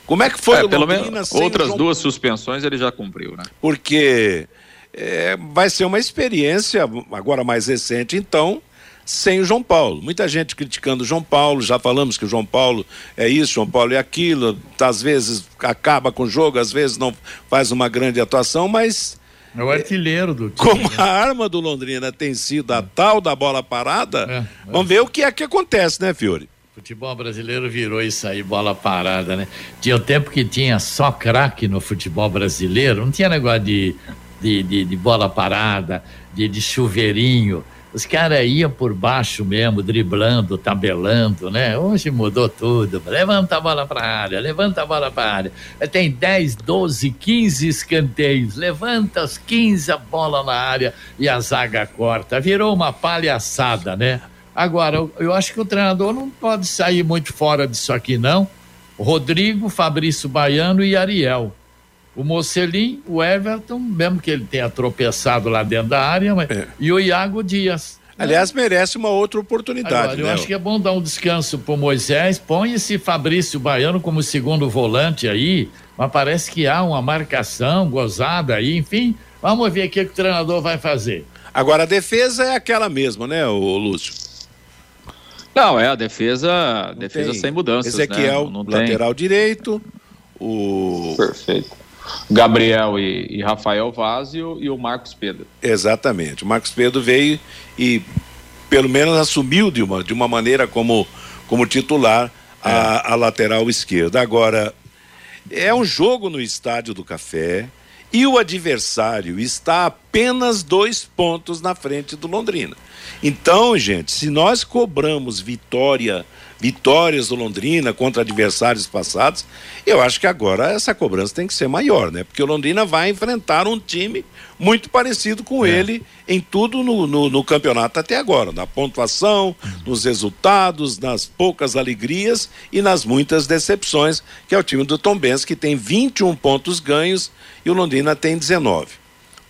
Como é que foi é, o pelo menos outras João... duas suspensões ele já cumpriu, né? Porque é, vai ser uma experiência, agora mais recente, então, sem o João Paulo. Muita gente criticando o João Paulo, já falamos que o João Paulo é isso, João Paulo é aquilo, às vezes acaba com o jogo, às vezes não faz uma grande atuação, mas. É o artilheiro do time. Como né? a arma do Londrina tem sido a tal da bola parada, é, é. vamos ver o que é que acontece, né, Fiore? Futebol brasileiro virou isso aí, bola parada, né? Tinha o tempo que tinha só craque no futebol brasileiro, não tinha negócio de de, de, de bola parada, de, de chuveirinho. Os caras iam por baixo mesmo, driblando, tabelando, né? Hoje mudou tudo. Levanta a bola para a área, levanta a bola para a área. Tem 10, 12, 15 escanteios. Levanta as 15 a bola na área e a zaga corta. Virou uma palhaçada, né? Agora, eu, eu acho que o treinador não pode sair muito fora disso aqui, não Rodrigo, Fabrício Baiano e Ariel. O Mocelim, o Everton, mesmo que ele tenha tropeçado lá dentro da área, mas... É. e o Iago Dias. Aliás, merece uma outra oportunidade. Agora, eu né? acho que é bom dar um descanso pro Moisés. Põe esse Fabrício Baiano como segundo volante aí, mas parece que há uma marcação gozada aí, enfim. Vamos ver o que, o treinador vai fazer. Agora, a defesa é aquela mesma, né, o Lúcio? Não, é a defesa, defesa Tem sem mudanças. Ezequiel, né? não, não tem. lateral direito. O... Perfeito. Gabriel e, e Rafael Vaz e o, e o Marcos Pedro. Exatamente. O Marcos Pedro veio e, pelo menos, assumiu de uma, de uma maneira como, como titular a, a lateral esquerda. Agora, é um jogo no Estádio do Café e o adversário está apenas dois pontos na frente do Londrina. Então, gente, se nós cobramos vitória, vitórias do Londrina contra adversários passados, eu acho que agora essa cobrança tem que ser maior, né? Porque o Londrina vai enfrentar um time muito parecido com ele em tudo no, no, no campeonato até agora, na pontuação, nos resultados, nas poucas alegrias e nas muitas decepções, que é o time do Tom Benz, que tem 21 pontos ganhos e o Londrina tem 19.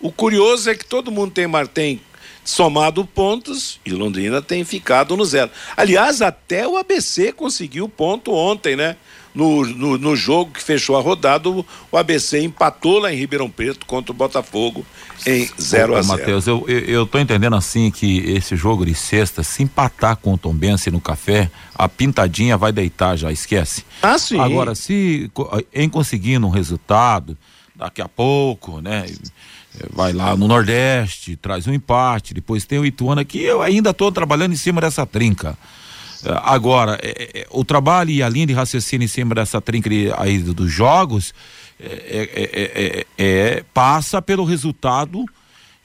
O curioso é que todo mundo tem, tem somado pontos e Londrina tem ficado no zero. Aliás, até o ABC conseguiu ponto ontem, né? No, no, no jogo que fechou a rodada, o, o ABC empatou lá em Ribeirão Preto contra o Botafogo em 0 a Ô, 0 Matheus, eu, eu, eu tô entendendo assim que esse jogo de sexta, se empatar com o Tombense no café, a pintadinha vai deitar já, esquece. Ah, sim. Agora, se em conseguindo um resultado, daqui a pouco, né? Vai lá no Nordeste, traz um empate, depois tem o Ituano aqui, eu ainda estou trabalhando em cima dessa trinca. Eh, Agora, eh, eh, o trabalho e a linha de raciocínio em cima dessa trinca aí do- dos jogos eh, eh, eh, passa pelo resultado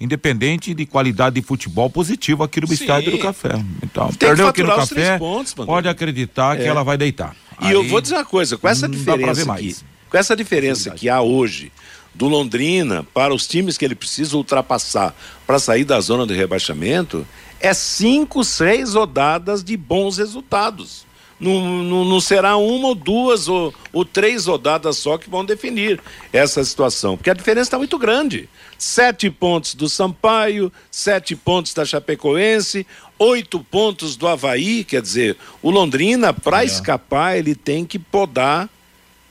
independente de qualidade de futebol positivo aqui no Sim. Estádio do Café. Então, Tem que perdeu aqui no Café, pontos, pode acreditar que É. ela vai deitar. E eu Aí vou dizer uma coisa, com essa diferença aqui, com essa diferença que há hoje do Londrina para os times que ele precisa ultrapassar para sair da zona de rebaixamento, é cinco, seis rodadas de bons resultados. Não, não, não será uma ou duas ou, ou três rodadas só que vão definir essa situação, porque a diferença está muito grande. Sete pontos do Sampaio, sete pontos da Chapecoense, oito pontos do Havaí, quer dizer, o Londrina, para escapar, ele tem que podar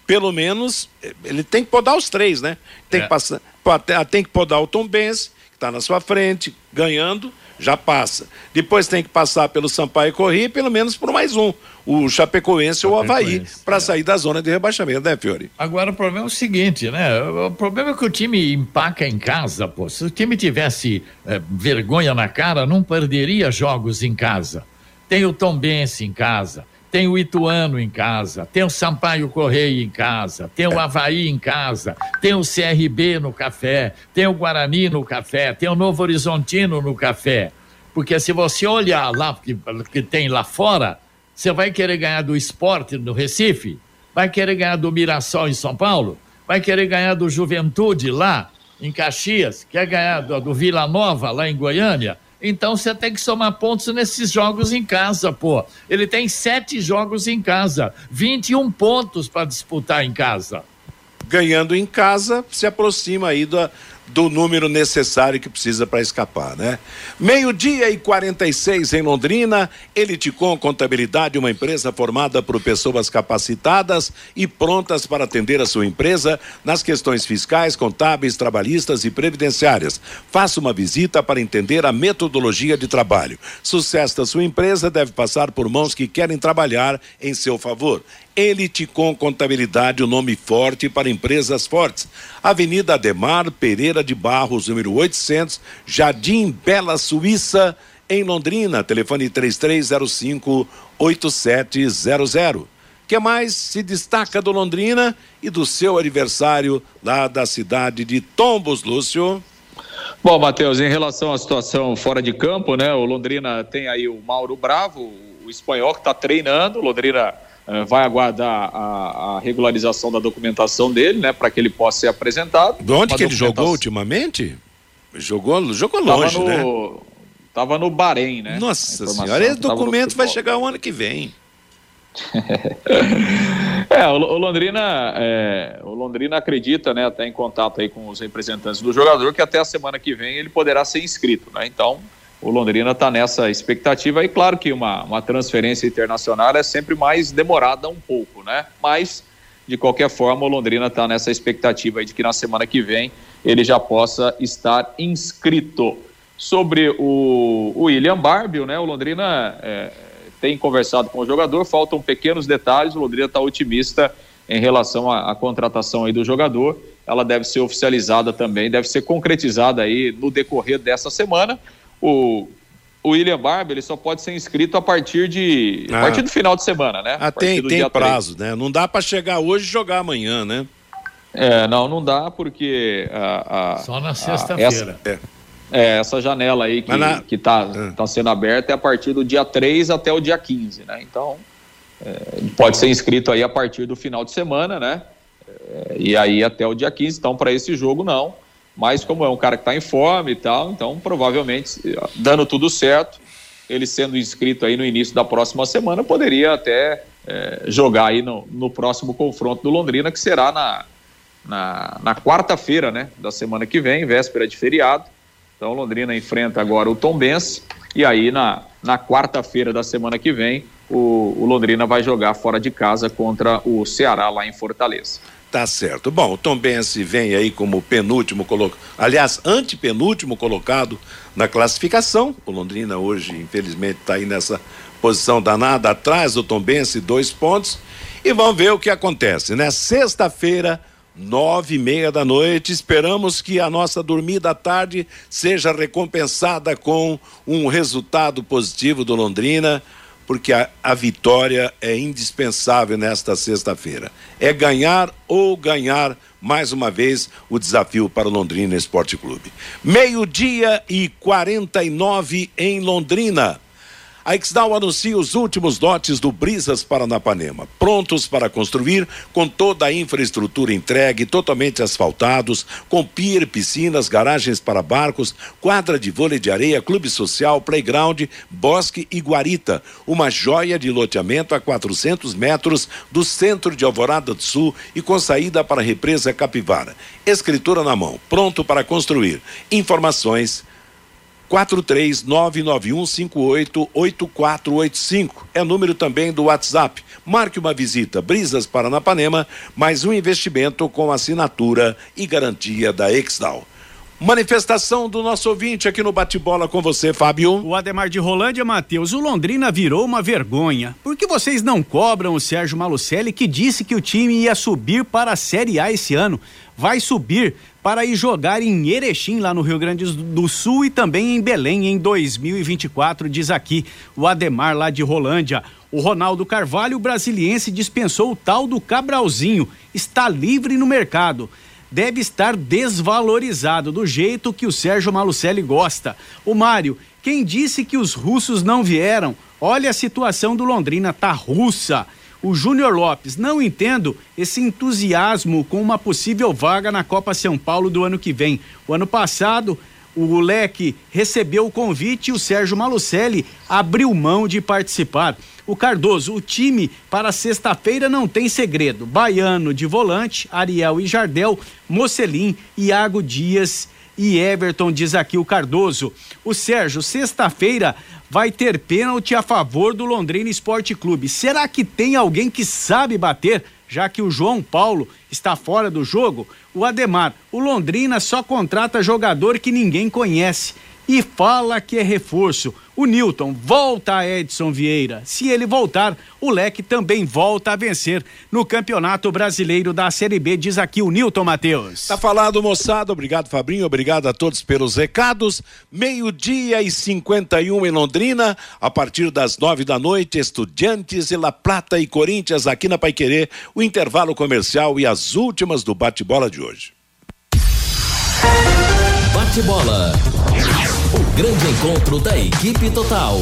pelo menos, ele tem que podar os três, né? Tem, É. que, passar, tem- que podar o Tom Benz, que está na sua frente, ganhando, já passa. Depois tem que passar pelo Sampaio Corrêa, pelo menos por mais um, o Chapecoense ou o Havaí, para é. sair da zona de rebaixamento, né, Fiore? Agora o problema é o seguinte, né? O problema é que o time empaca em casa, pô. Se o time tivesse eh, vergonha na cara, não perderia jogos em casa. Tem o Tombense em casa, tem o Ituano em casa, tem o Sampaio Correia em casa, tem o Havaí em casa, tem o CRB no café, tem o Guarani no café, tem o Novo Horizontino no café. Porque se você olhar lá que, que tem lá fora, você vai querer ganhar do esporte no Recife, vai querer ganhar do Mirassol em São Paulo, vai querer ganhar do Juventude lá em Caxias, quer ganhar do, do Vila Nova lá em Goiânia. Então você tem que somar pontos nesses jogos em casa, pô. Ele tem sete jogos em casa, 21 pontos para disputar em casa. Ganhando em casa, se aproxima aí da, do número necessário que precisa para escapar, né? Meio-dia e 46 em Londrina, Eliticom Contabilidade, uma empresa formada por pessoas capacitadas e prontas para atender a sua empresa nas questões fiscais, contábeis, trabalhistas e previdenciárias. Faça uma visita para entender a metodologia de trabalho. Sucesso da sua empresa deve passar por mãos que querem trabalhar em seu favor. Eliticom Contabilidade, o nome forte para empresas fortes. Avenida Ademar Pereira de Barros, número 800, Jardim Bela Suíça, em Londrina. Telefone 3305 8700. que mais se destaca do Londrina e do seu aniversário lá da cidade de Tombos, Lúcio? Bom, Matheus, em relação à situação fora de campo, né? O Londrina tem aí o Mauro Bravo, o espanhol que está treinando. O Londrina vai aguardar a, a regularização da documentação dele, né? Para que ele possa ser apresentado. De onde Uma que ele jogou ultimamente? Jogou, jogou Tava longe, né? no, Tava no Bahrein, né? Nossa senhora, esse documento vai chegar o ano que vem. É, o, o Londrina, é, o Londrina acredita, né, até em contato aí com os representantes do jogador, que até a semana que vem ele poderá ser inscrito, né? Então, o Londrina está nessa expectativa e claro que uma, uma transferência internacional é sempre mais demorada um pouco, né? Mas de qualquer forma o Londrina está nessa expectativa de que na semana que vem ele já possa estar inscrito. Sobre o, o William Barbio, né? O Londrina é, tem conversado com o jogador, faltam pequenos detalhes, o Londrina está otimista em relação à, à, contratação aí do jogador. Ela deve ser oficializada também, deve ser concretizada aí no decorrer dessa semana. O, o William Barber ele só pode ser inscrito a partir de ah. a partir do final de semana, né? Ah, tem, tem prazo, 3. né? Não dá para chegar hoje e jogar amanhã, né? É, não, não dá porque a, a só na sexta-feira. É. É, essa janela aí que, na... que tá, ah. tá sendo aberta é a partir do dia 3 até o dia 15, né? Então, é, pode ser inscrito aí a partir do final de semana, né? É, e aí até o dia 15. Então, para esse jogo, não. Mas como é um cara que está em forma e tal, então provavelmente, dando tudo certo, ele sendo inscrito aí no início da próxima semana, poderia até é, jogar aí no, no próximo confronto do Londrina, que será na, na, na quarta-feira, né, da semana que vem, véspera de feriado. Então, Londrina enfrenta agora o Tombense e aí na, na quarta-feira da semana que vem o, o, Londrina vai jogar fora de casa contra o Ceará lá em Fortaleza. Tá certo. Bom, o Tombense vem aí como penúltimo colocado, aliás, antepenúltimo colocado na classificação. O Londrina hoje, infelizmente, está aí nessa posição danada atrás do Tombense, dois pontos. E vamos ver o que acontece, né? Sexta-feira, nove e meia da noite. Esperamos que a nossa dormida à tarde seja recompensada com um resultado positivo do Londrina, porque a, a vitória é indispensável nesta sexta-feira. É ganhar ou ganhar mais uma vez o desafio para o Londrina Esporte Clube. Meio-dia e 49 em Londrina. A Exdal anuncia os últimos lotes do Brisas Paranapanema, prontos para construir, com toda a infraestrutura entregue, totalmente asfaltados, com pier, piscinas, garagens para barcos, quadra de vôlei de areia, clube social, playground, bosque e guarita. Uma joia de loteamento a 400 metros do centro de Alvorada do Sul e com saída para a represa Capivara. Escritura na mão, pronto para construir. Informações 43991588485. É número também do WhatsApp. Marque uma visita. Brisas Paranapanema, mais um investimento com assinatura e garantia da Exdal. Manifestação do nosso ouvinte aqui no Bate-Bola com você, Fábio. O Ademar de Rolândia, Matheus, o Londrina virou uma vergonha. Por que vocês não cobram o Sérgio Malucelli que disse que o time ia subir para a Série A esse ano? Vai subir para ir jogar em Erechim, lá no Rio Grande do Sul e também em Belém em 2024, diz aqui o Ademar lá de Rolândia. O Ronaldo Carvalho, brasiliense, dispensou o tal do Cabralzinho, está livre no mercado deve estar desvalorizado do jeito que o Sérgio Malucelli gosta. O Mário, quem disse que os russos não vieram? Olha a situação do Londrina, tá russa. O Júnior Lopes, não entendo esse entusiasmo com uma possível vaga na Copa São Paulo do ano que vem. O ano passado, o Leque recebeu o convite e o Sérgio Malucelli abriu mão de participar. O Cardoso, o time para sexta-feira não tem segredo. Baiano de volante, Ariel e Jardel, Mocelin, Iago Dias e Everton, diz aqui o Cardoso. O Sérgio, sexta-feira vai ter pênalti a favor do Londrina Esporte Clube. Será que tem alguém que sabe bater? Já que o João Paulo está fora do jogo, o Ademar, o Londrina só contrata jogador que ninguém conhece e fala que é reforço. O Newton volta a Edson Vieira. Se ele voltar, o Leque também volta a vencer no Campeonato Brasileiro da Série B, diz aqui o Newton Matheus. Tá falado, moçada. Obrigado, Fabrinho. Obrigado a todos pelos recados. Meio-dia e 51 em Londrina. A partir das nove da noite, Estudiantes e La Plata e Corinthians aqui na Paiquerê. O intervalo comercial e as últimas do bate-bola de hoje. Bate-bola. O grande encontro da equipe total.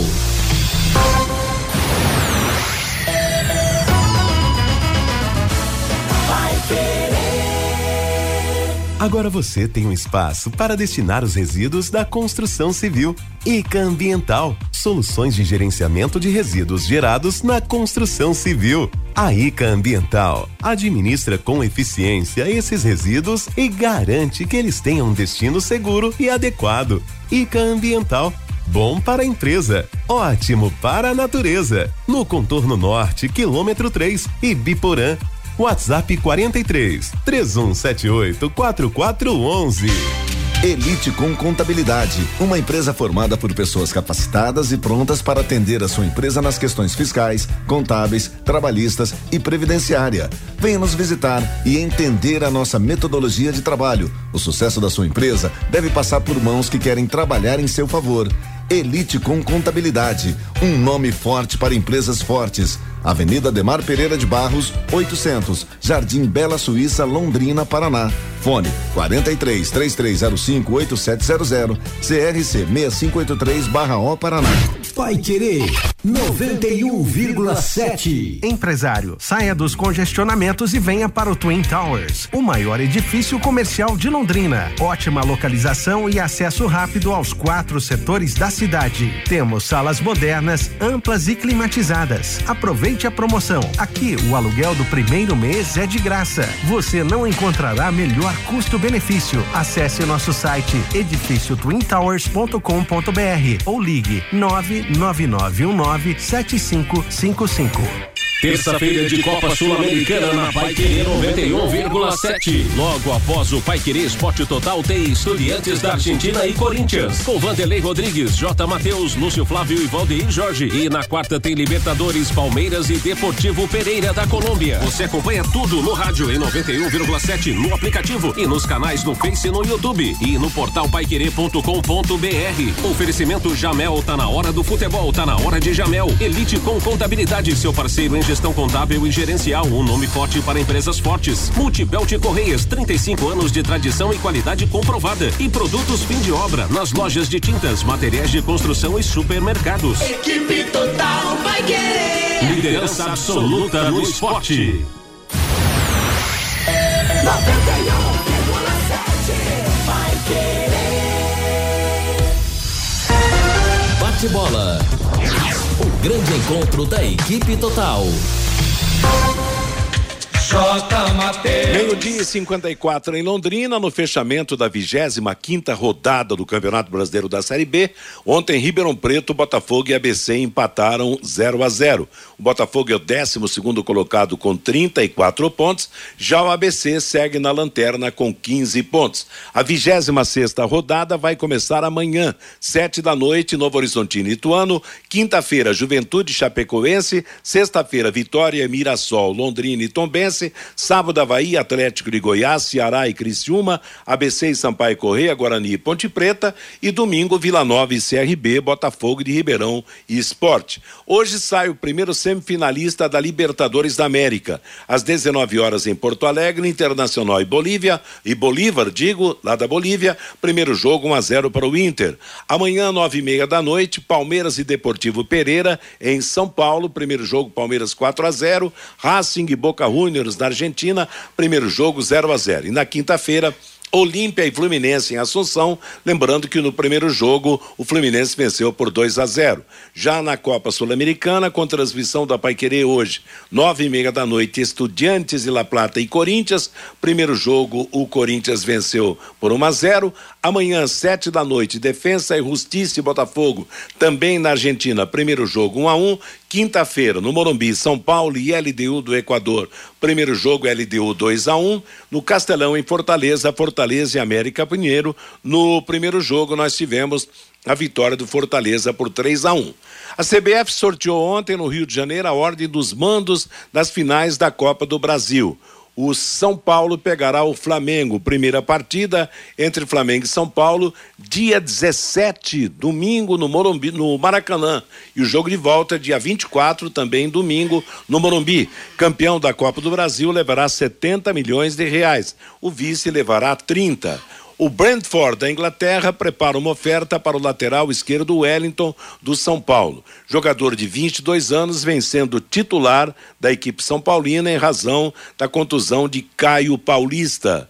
Agora você tem um espaço para destinar os resíduos da construção civil. ICA Ambiental, soluções de gerenciamento de resíduos gerados na construção civil. A ICA Ambiental administra com eficiência esses resíduos e garante que eles tenham um destino seguro e adequado. ICA Ambiental. Bom para a empresa, ótimo para a natureza. No contorno norte, quilômetro 3 e Biporã. WhatsApp 43 3178 4411. Elite com Contabilidade, uma empresa formada por pessoas capacitadas e prontas para atender a sua empresa nas questões fiscais, contábeis, trabalhistas e previdenciária. Venha nos visitar e entender a nossa metodologia de trabalho. O sucesso da sua empresa deve passar por mãos que querem trabalhar em seu favor. Elite com Contabilidade, um nome forte para empresas fortes. Avenida Demar Pereira de Barros, 800, Jardim Bela Suíça, Londrina, Paraná. Fone 43 3305 8700, CRC 6583/O Paraná. Vai querer 91,7. Empresário, saia dos congestionamentos e venha para o Twin Towers, o maior edifício comercial de Londrina. Ótima localização e acesso rápido aos quatro setores da cidade. Temos salas modernas, amplas e climatizadas. Aproveite a promoção. Aqui o aluguel do primeiro mês é de graça. Você não encontrará melhor custo-benefício. Acesse nosso site edifíciotwintowers.com.br ou ligue 999197555. Terça-feira de Copa Sul-Americana na Paiquerê 91,7. Logo após o Paiquerê Esporte Total tem Estudiantes da Argentina e Corinthians. Com Vanderlei Rodrigues, J. Matheus, Lúcio Flávio e Valdeir Jorge. E na quarta tem Libertadores, Palmeiras e Deportivo Pereira da Colômbia. Você acompanha tudo no rádio em 91,7, no aplicativo e nos canais no Face e no YouTube. E no portal paiquerê.com.br. Oferecimento Jamel, tá na hora do futebol, tá na hora de Jamel. Elite com contabilidade, seu parceiro em gestão contábil e gerencial, um nome forte para empresas fortes. Multibelt Correias, 35 anos de tradição e qualidade comprovada. E produtos fim de obra nas lojas de tintas, materiais de construção e supermercados. Equipe total vai querer. Liderança absoluta no esporte. 91,7 vai querer. Bate bola. Grande encontro da equipe total. Meio-dia e 54 em Londrina, no fechamento da 25 quinta rodada do Campeonato Brasileiro da Série B. Ontem, Ribeirão Preto, Botafogo e ABC empataram 0 a 0. O Botafogo é o 12 segundo colocado com 34 pontos. Já o ABC segue na lanterna com 15 pontos. A 26 sexta rodada vai começar amanhã, sete da noite, Novo Horizontino e Ituano. Quinta-feira, Juventude Chapecoense. Sexta-feira, Vitória, Mirassol, Londrina e Tombense. Sábado, Havaí, Atlético de Goiás, Ceará e Criciúma, ABC e Sampaio Correia, Guarani e Ponte Preta. E domingo, Vila Nova e CRB, Botafogo de Ribeirão e Esporte. Hoje sai o primeiro semifinalista da Libertadores da América. Às 19 horas em Porto Alegre, Internacional e Bolívia, e Bolívar, digo, lá da Bolívia, primeiro jogo 1 a 0 para o Inter. Amanhã, nove e meia da noite, Palmeiras e Deportivo Pereira, em São Paulo, primeiro jogo Palmeiras 4 a 0 Racing e Boca Juniors na Argentina, primeiro jogo 0 a 0 E na quinta-feira, Olímpia e Fluminense em Assunção, lembrando que no primeiro jogo o Fluminense venceu por 2 a 0. Já na Copa Sul-Americana, com transmissão da Paiquerê hoje, nove e meia da noite, Estudiantes e La Plata e Corinthians. Primeiro jogo, o Corinthians venceu por 1 a 0. Amanhã, sete da noite, Defensa e Justiça e Botafogo, também na Argentina. Primeiro jogo, 1 a 1. Quinta-feira, no Morumbi, São Paulo e LDU do Equador. Primeiro jogo, LDU 2 a 1 No Castelão, em Fortaleza, Fortaleza e América Pinheiro. No primeiro jogo, nós tivemos a vitória do Fortaleza por 3 a 1. A CBF sorteou ontem no Rio de Janeiro a ordem dos mandos das finais da Copa do Brasil. O São Paulo pegará o Flamengo. Primeira partida entre Flamengo e São Paulo, dia 17, domingo, no Morumbi, no Maracanã. E o jogo de volta, dia 24, também domingo, no Morumbi. Campeão da Copa do Brasil levará 70 milhões de reais. O vice levará 30. O Brentford da Inglaterra prepara uma oferta para o lateral esquerdo Wellington do São Paulo. Jogador de 22 anos, vencendo titular da equipe São Paulina em razão da contusão de Caio Paulista.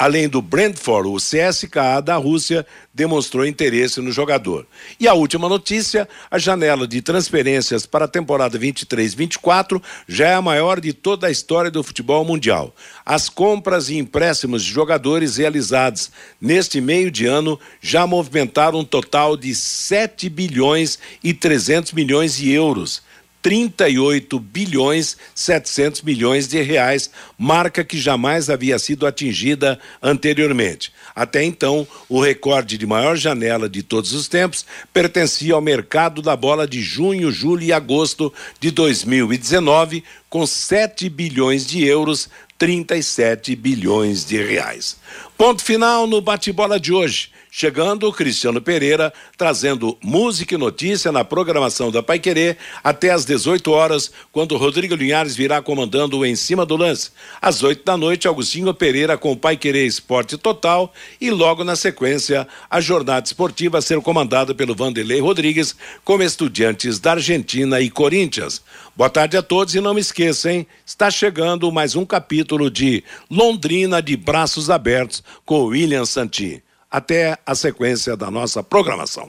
Além do Brentford, o CSKA da Rússia demonstrou interesse no jogador. E a última notícia: a janela de transferências para a temporada 23-24 já é a maior de toda a história do futebol mundial. As compras e empréstimos de jogadores realizados neste meio de ano já movimentaram um total de 7 bilhões e 300 milhões de euros 38 bilhões 700 milhões de reais, marca que jamais havia sido atingida anteriormente. Até então, o recorde de maior janela de todos os tempos pertencia ao mercado da bola de junho, julho e agosto de 2019, com 7 bilhões de euros, 37 bilhões de reais. Ponto final no bate-bola de hoje. Chegando Cristiano Pereira, trazendo música e notícia na programação da Pai Querer até às 18 horas, quando Rodrigo Linhares virá comandando o Em Cima do Lance. Às 8 da noite, Agostinho Pereira com o Pai Querer Esporte Total e logo na sequência, a jornada esportiva a ser comandada pelo Vanderlei Rodrigues, como estudiantes da Argentina e Corinthians. Boa tarde a todos e não me esqueçam? Está chegando mais um capítulo de Londrina de Braços Abertos com William Santi até a sequência da nossa programação.